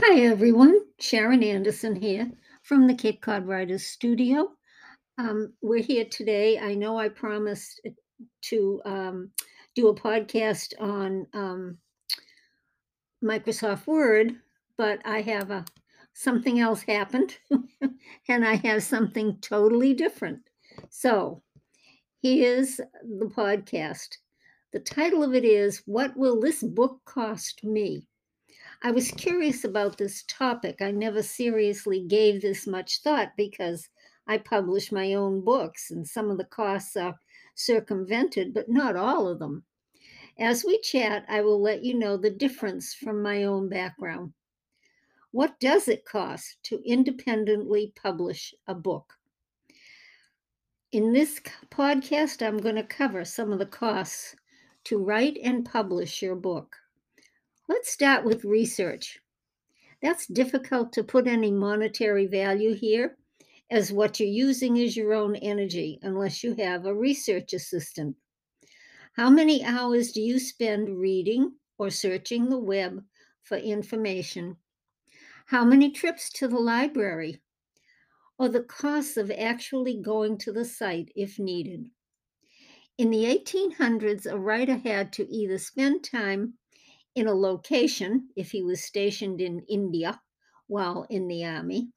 Hi, everyone. Sharon Anderson here from the Cape Cod Writers Studio. Um, we're here today. I know I promised to um, do a podcast on um, Microsoft Word, but I have a something else happened, and I have something totally different. So here's the podcast. The title of it is What Will This Book Cost Me? I was curious about this topic. I never seriously gave this much thought because I publish my own books and some of the costs are circumvented, but not all of them. As we chat, I will let you know the difference from my own background. What does it cost to independently publish a book? In this podcast, I'm going to cover some of the costs to write and publish your book. Let's start with research. That's difficult to put any monetary value here, as what you're using is your own energy, unless you have a research assistant. How many hours do you spend reading or searching the web for information? How many trips to the library? Or the cost of actually going to the site if needed? In the 1800s, a writer had to either spend time in a location if he was stationed in India while in the army,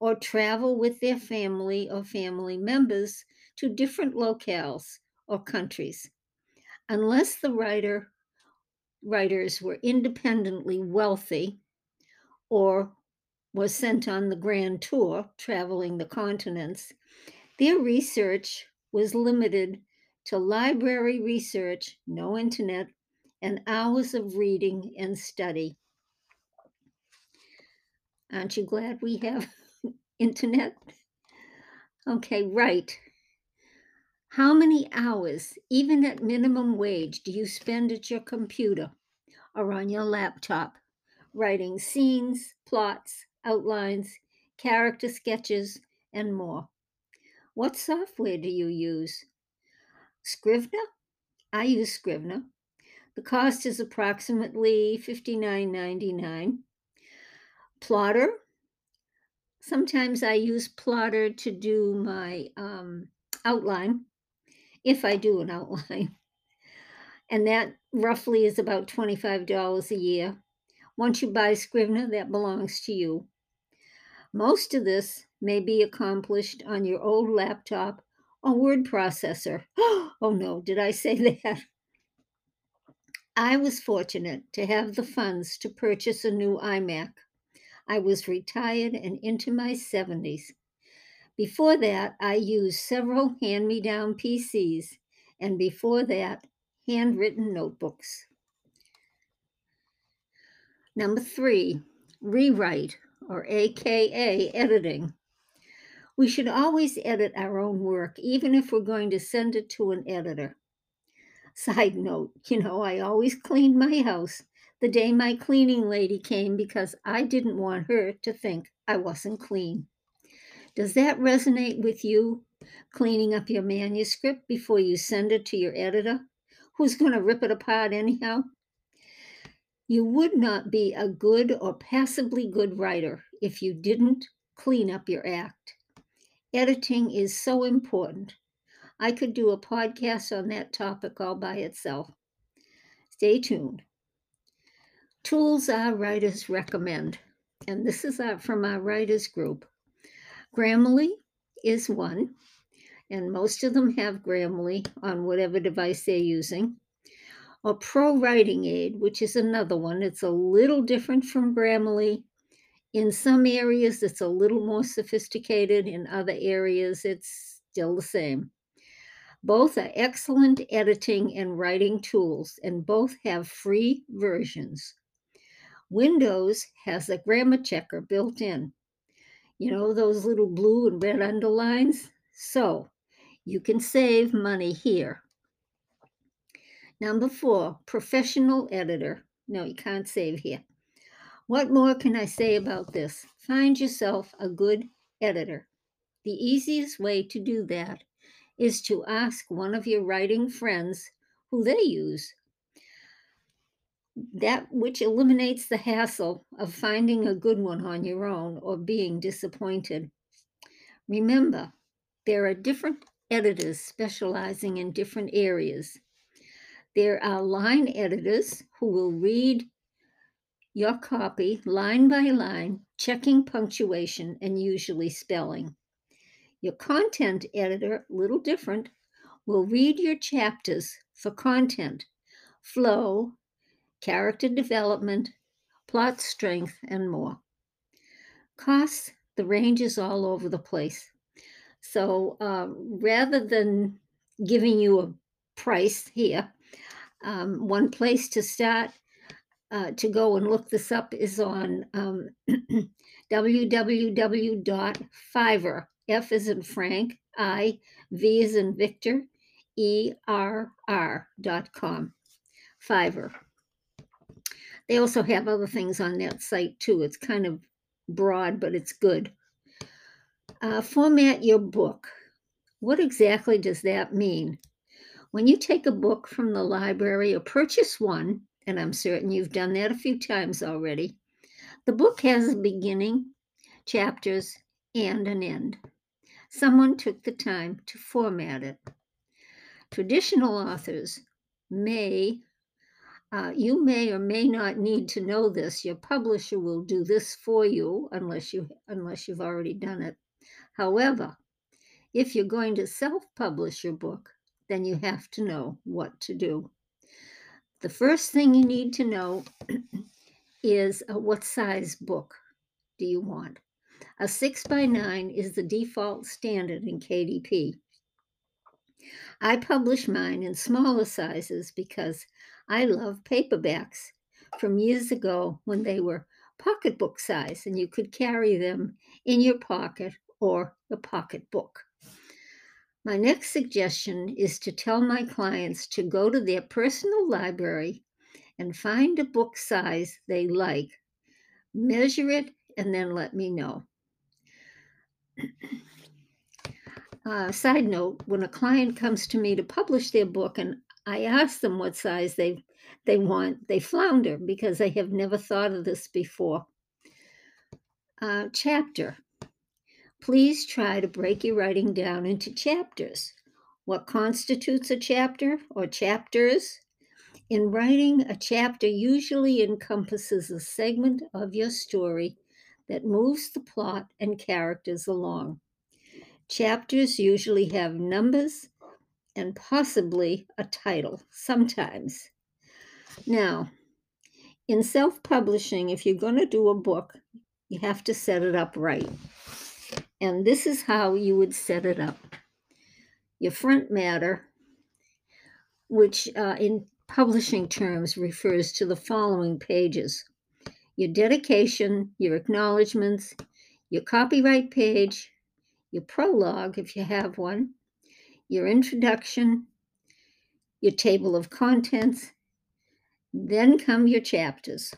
or travel with their family or family members to different locales or countries. Unless the writer writers were independently wealthy or was sent on the grand tour traveling the continents, their research was limited to library research, no internet, and hours of reading and study. Aren't you glad we have internet? Okay, right. How many hours, even at minimum wage, do you spend at your computer or on your laptop writing scenes, plots, outlines, character sketches, and more? What software do you use? Scrivener? I use Scrivener. The cost is approximately $59.99. Plottr. Sometimes I use Plottr to do my um, outline, if I do an outline. And that roughly is about $25 a year. Once you buy Scrivener, that belongs to you. Most of this may be accomplished on your old laptop or word processor. Oh no, did I say that? I was fortunate to have the funds to purchase a new iMac. I was retired and into my 70s. Before that, I used several hand me down PCs, and before that, handwritten notebooks. Number three, rewrite or AKA editing. We should always edit our own work, even if we're going to send it to an editor. Side note, you know, I always cleaned my house the day my cleaning lady came because I didn't want her to think I wasn't clean. Does that resonate with you? Cleaning up your manuscript before you send it to your editor? Who's going to rip it apart anyhow? You would not be a good or passably good writer if you didn't clean up your act. Editing is so important. I could do a podcast on that topic all by itself. Stay tuned. Tools our writers recommend, and this is from our writers group. Grammarly is one, and most of them have Grammarly on whatever device they're using. Or Pro Writing Aid, which is another one. It's a little different from Grammarly. In some areas, it's a little more sophisticated. In other areas, it's still the same. Both are excellent editing and writing tools, and both have free versions. Windows has a grammar checker built in. You know those little blue and red underlines? So you can save money here. Number four, professional editor. No, you can't save here. What more can I say about this? Find yourself a good editor. The easiest way to do that is to ask one of your writing friends who they use. that which eliminates the hassle of finding a good one on your own or being disappointed. Remember, there are different editors specializing in different areas. There are line editors who will read your copy line by line, checking punctuation and usually spelling. Your content editor, little different, will read your chapters for content, flow, character development, plot strength, and more. Costs, the range is all over the place. So uh, rather than giving you a price here, um, one place to start uh, to go and look this up is on um, www.fiverr, F is in Frank, I, V is in Victor, E R R dot com. Fiverr. They also have other things on that site too. It's kind of broad, but it's good. Uh, format your book. What exactly does that mean? When you take a book from the library or purchase one, and I'm certain you've done that a few times already, the book has a beginning, chapters, and an end. Someone took the time to format it. Traditional authors may, uh, you may or may not need to know this. Your publisher will do this for you unless you unless you've already done it. However, if you're going to self-publish your book, then you have to know what to do. The first thing you need to know is uh, what size book do you want? A six by nine is the default standard in KDP. I publish mine in smaller sizes because I love paperbacks from years ago when they were pocketbook size and you could carry them in your pocket or the pocketbook. My next suggestion is to tell my clients to go to their personal library and find a book size they like, measure it, and then let me know. uh, side note when a client comes to me to publish their book and I ask them what size they they want, they flounder because they have never thought of this before. Uh, chapter. Please try to break your writing down into chapters. What constitutes a chapter or chapters? In writing, a chapter usually encompasses a segment of your story that moves the plot and characters along. Chapters usually have numbers and possibly a title sometimes. Now, in self publishing, if you're going to do a book, you have to set it up right. And this is how you would set it up. Your front matter, which uh, in publishing terms refers to the following pages your dedication, your acknowledgments, your copyright page, your prologue, if you have one, your introduction, your table of contents, then come your chapters.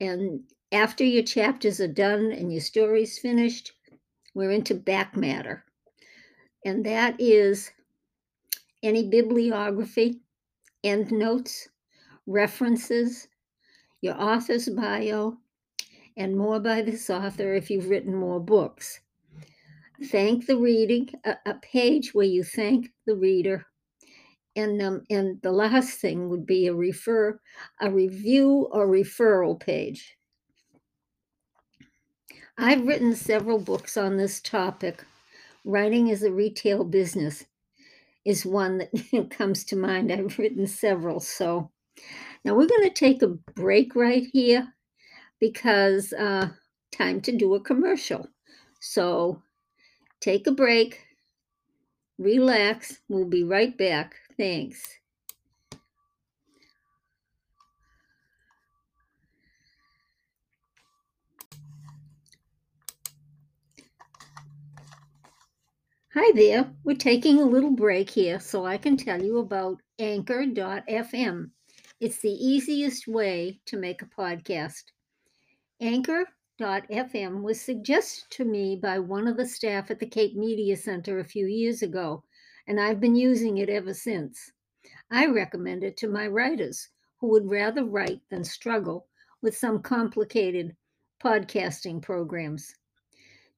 And after your chapters are done and your story's finished, we're into back matter. And that is any bibliography, endnotes, references, your author's bio, and more by this author if you've written more books. Thank the reading, a, a page where you thank the reader. And, um, and the last thing would be a refer, a review or referral page. I've written several books on this topic. Writing as a retail business is one that comes to mind. I've written several. So now we're going to take a break right here because uh, time to do a commercial. So take a break, relax. We'll be right back. Thanks. Hi there. We're taking a little break here so I can tell you about Anchor.fm. It's the easiest way to make a podcast. Anchor.fm was suggested to me by one of the staff at the Cape Media Center a few years ago, and I've been using it ever since. I recommend it to my writers who would rather write than struggle with some complicated podcasting programs.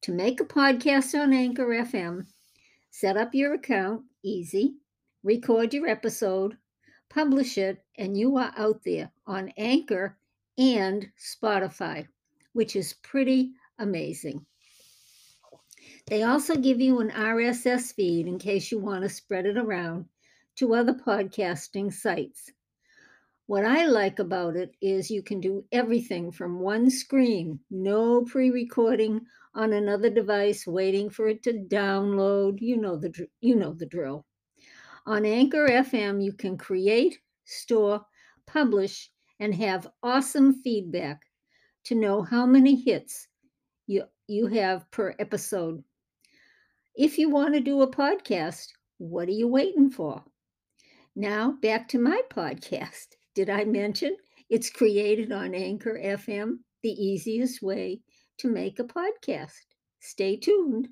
To make a podcast on Anchor FM, set up your account, easy, record your episode, publish it, and you are out there on Anchor and Spotify, which is pretty amazing. They also give you an RSS feed in case you want to spread it around to other podcasting sites. What I like about it is you can do everything from one screen, no pre recording on another device waiting for it to download. You know the you know the drill. On Anchor FM, you can create, store, publish, and have awesome feedback to know how many hits you, you have per episode. If you want to do a podcast, what are you waiting for? Now, back to my podcast. Did I mention it's created on Anchor FM, the easiest way to make a podcast? Stay tuned.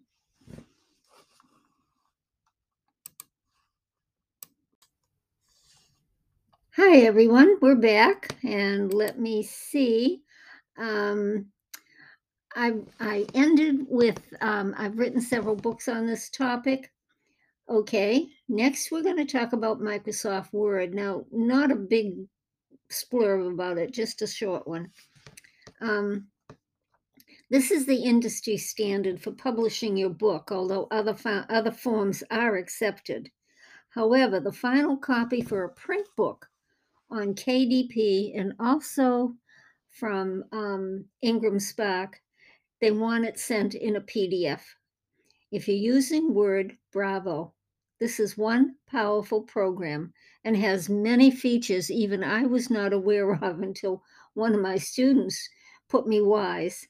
Hi, everyone. We're back, and let me see. Um, I, I ended with, um, I've written several books on this topic. Okay, next we're going to talk about Microsoft Word. Now, not a big splurb about it, just a short one. Um, this is the industry standard for publishing your book, although other, fo- other forms are accepted. However, the final copy for a print book on KDP and also from um, Ingram Spark, they want it sent in a PDF. If you're using Word, bravo. This is one powerful program and has many features even I was not aware of until one of my students put me wise.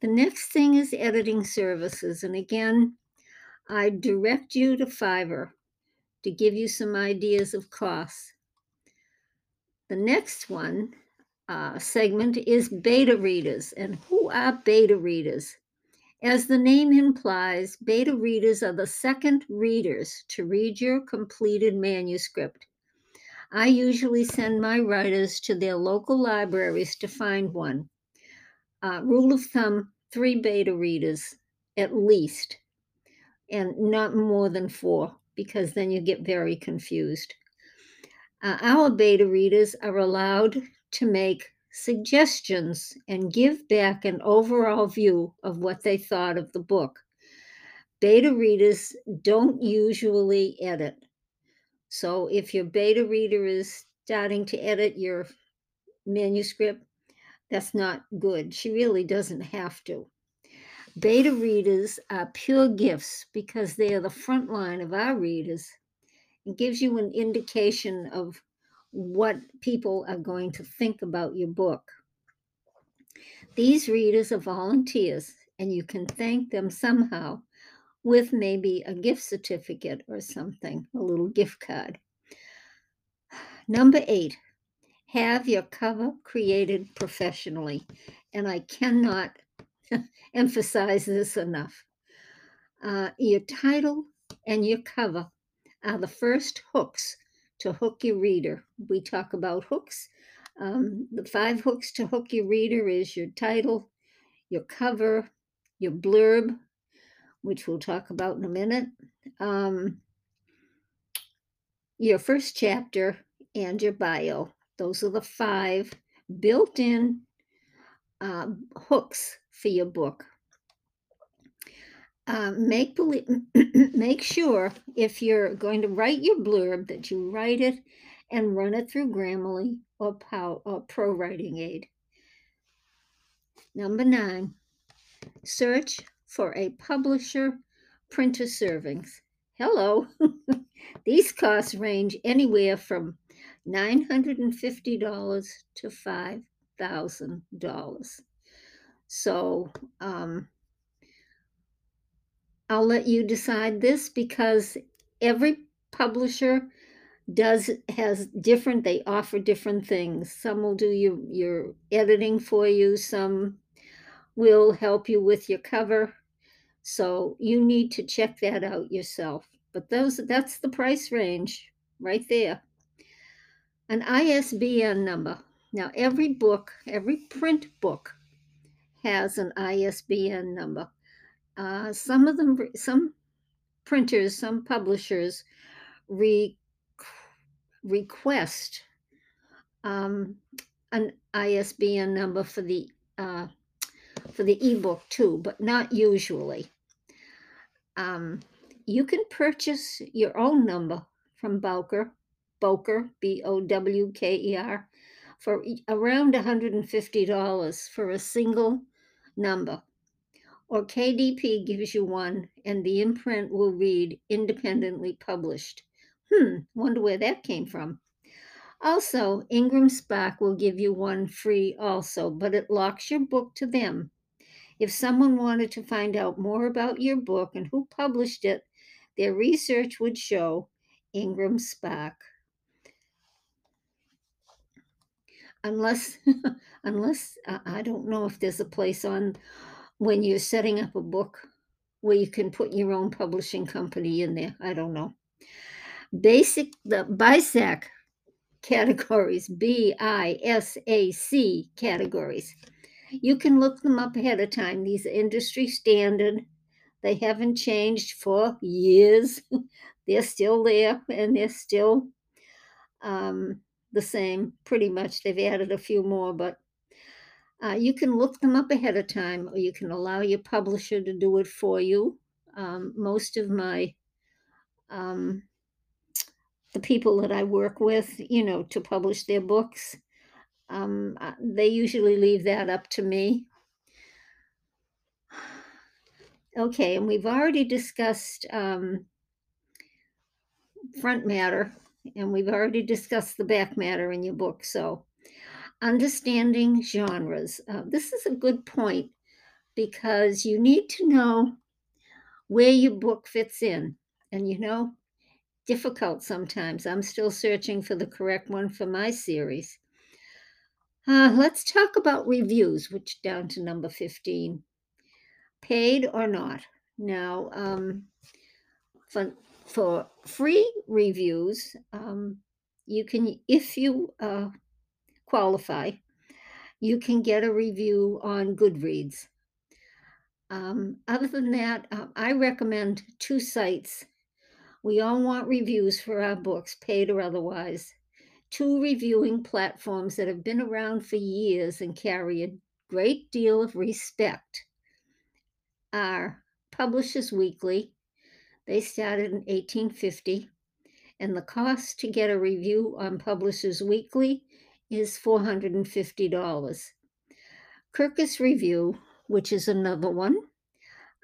The next thing is editing services. And again, I direct you to Fiverr to give you some ideas of costs. The next one uh, segment is beta readers. And who are beta readers? As the name implies, beta readers are the second readers to read your completed manuscript. I usually send my writers to their local libraries to find one. Uh, rule of thumb three beta readers at least, and not more than four, because then you get very confused. Uh, our beta readers are allowed to make suggestions and give back an overall view of what they thought of the book. Beta readers don't usually edit. So if your beta reader is starting to edit your manuscript, that's not good. She really doesn't have to. Beta readers are pure gifts because they are the front line of our readers it gives you an indication of what people are going to think about your book. These readers are volunteers, and you can thank them somehow with maybe a gift certificate or something, a little gift card. Number eight, have your cover created professionally. And I cannot emphasize this enough. Uh, your title and your cover are the first hooks to hook your reader. We talk about hooks. Um, the five hooks to hook your reader is your title, your cover, your blurb, which we'll talk about in a minute, um, your first chapter, and your bio. Those are the five built in uh, hooks for your book. Uh, make believe, make sure if you're going to write your blurb that you write it and run it through Grammarly or, Pow, or Pro Writing Aid. Number nine, search for a publisher printer servings. Hello, these costs range anywhere from $950 to $5,000. So, um, I'll let you decide this because every publisher does has different they offer different things. Some will do your your editing for you some will help you with your cover. So you need to check that out yourself. But those that's the price range right there an ISBN number. Now, every book, every print book has an ISBN number. Uh, some of them, some printers, some publishers re- request um, an ISBN number for the uh, for the ebook too, but not usually. Um, you can purchase your own number from Bowker, Bowker, B O W K E R, for around $150 for a single number. Or KDP gives you one, and the imprint will read independently published. Hmm, wonder where that came from. Also, Ingram Spark will give you one free also, but it locks your book to them. If someone wanted to find out more about your book and who published it, their research would show Ingram Spark. Unless, unless uh, I don't know if there's a place on when you're setting up a book where you can put your own publishing company in there. I don't know. Basic the BISAC categories, B I S A C categories. You can look them up ahead of time. These are industry standard. They haven't changed for years. they're still there and they're still um, the same, pretty much. They've added a few more, but uh, you can look them up ahead of time or you can allow your publisher to do it for you. Um, most of my um, the people that I work with, you know, to publish their books, um, uh, they usually leave that up to me. Okay, and we've already discussed um, front matter, and we've already discussed the back matter in your book. So, understanding genres. Uh, this is a good point because you need to know where your book fits in. And you know, difficult sometimes. I'm still searching for the correct one for my series. Uh, let's talk about reviews, which down to number 15. Paid or not. Now, um, for, for free reviews, um, you can, if you uh, qualify, you can get a review on Goodreads. Um, other than that, uh, I recommend two sites. We all want reviews for our books, paid or otherwise two reviewing platforms that have been around for years and carry a great deal of respect are Publishers Weekly. They started in 1850, and the cost to get a review on Publishers Weekly is $450. Kirkus Review, which is another one,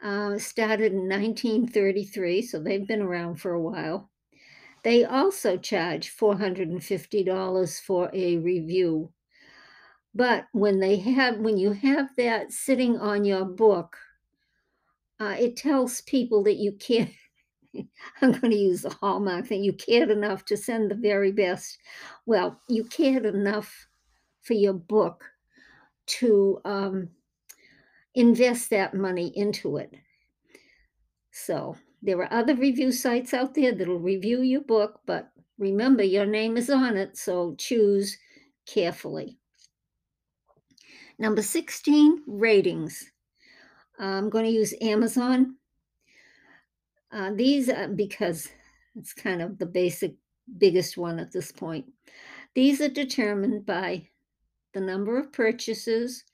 uh, started in 1933, so they've been around for a while. They also charge $450 for a review. But when they have when you have that sitting on your book, uh, it tells people that you can't I'm going to use the hallmark thing. You cared enough to send the very best. Well, you cared enough for your book to um, invest that money into it. So there are other review sites out there that'll review your book, but remember your name is on it, so choose carefully. Number 16, ratings. I'm going to use Amazon. Uh, these, are, because it's kind of the basic, biggest one at this point. These are determined by the number of purchases,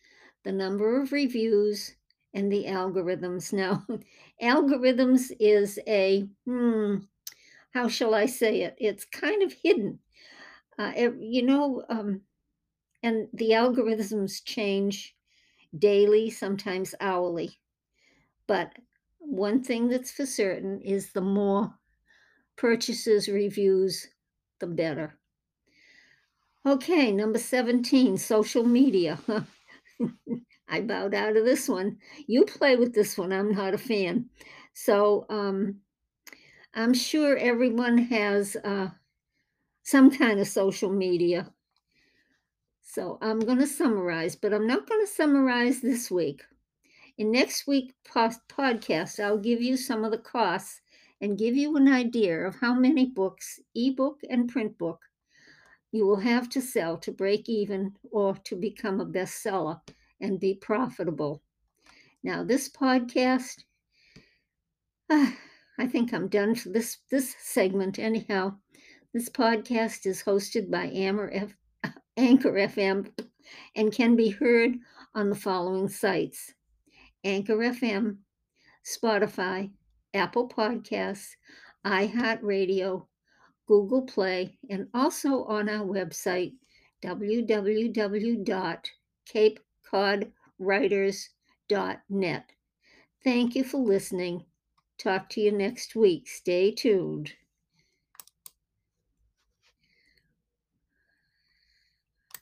the number of reviews, and the algorithms. Now, algorithms is a, hmm, how shall I say it? It's kind of hidden. Uh, you know, um, and the algorithms change daily, sometimes hourly. But one thing that's for certain is the more purchases, reviews, the better. Okay, number 17, social media. I bowed out of this one. You play with this one. I'm not a fan. So um, I'm sure everyone has uh, some kind of social media. So I'm going to summarize, but I'm not going to summarize this week. In next week's podcast, I'll give you some of the costs and give you an idea of how many books, ebook and print book, you will have to sell to break even or to become a bestseller and be profitable. Now, this podcast, uh, I think I'm done for this this segment anyhow. This podcast is hosted by F, Anchor FM and can be heard on the following sites: Anchor FM, Spotify, Apple Podcasts, iHeartRadio, Google Play, and also on our website, www.capecodwriters.net. Thank you for listening. Talk to you next week. Stay tuned.